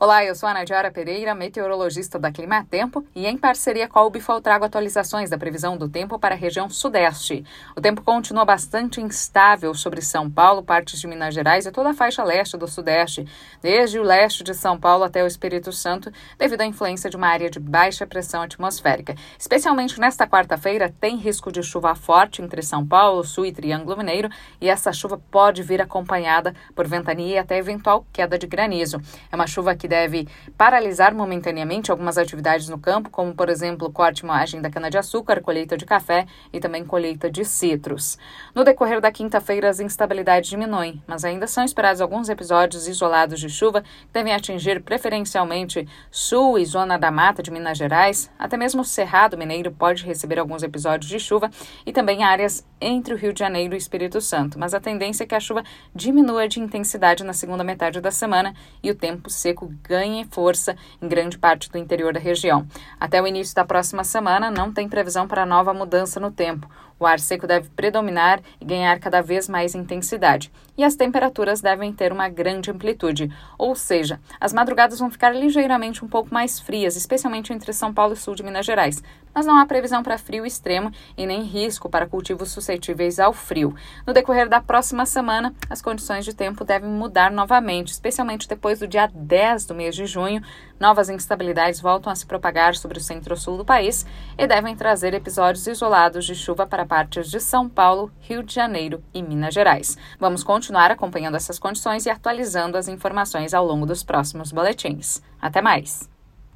Olá, eu sou a Nadiara Pereira, meteorologista da Climatempo, e em parceria com a Ubifol trago atualizações da previsão do tempo para a região sudeste. O tempo continua bastante instável sobre São Paulo, partes de Minas Gerais e toda a faixa leste do sudeste, desde o leste de São Paulo até o Espírito Santo, devido à influência de uma área de baixa pressão atmosférica. Especialmente nesta quarta-feira, tem risco de chuva forte entre São Paulo, Sul e Triângulo Mineiro, e essa chuva pode vir acompanhada por ventania e até eventual queda de granizo. É uma chuva que deve paralisar momentaneamente algumas atividades no campo, como, por exemplo, corte e moagem da cana-de-açúcar, colheita de café e também colheita de citros. No decorrer da quinta-feira, as instabilidades diminuem, mas ainda são esperados alguns episódios isolados de chuva que devem atingir preferencialmente sul e zona da mata de Minas Gerais, até mesmo o Cerrado Mineiro pode receber alguns episódios de chuva e também áreas entre o Rio de Janeiro e Espírito Santo, mas a tendência é que a chuva diminua de intensidade na segunda metade da semana e o tempo seco ganhe força em grande parte do interior da região. Até o início da próxima semana, não tem previsão para nova mudança no tempo. O ar seco deve predominar e ganhar cada vez mais intensidade, e as temperaturas devem ter uma grande amplitude, ou seja, as madrugadas vão ficar ligeiramente um pouco mais frias, especialmente entre São Paulo e sul de Minas Gerais. Mas não há previsão para frio extremo e nem risco para cultivos suscetíveis ao frio. No decorrer da próxima semana, as condições de tempo devem mudar novamente, especialmente depois do dia 10 do mês de junho. Novas instabilidades voltam a se propagar sobre o centro-sul do país e devem trazer episódios isolados de chuva para partes de São Paulo, Rio de Janeiro e Minas Gerais. Vamos continuar acompanhando essas condições e atualizando as informações ao longo dos próximos boletins. Até mais!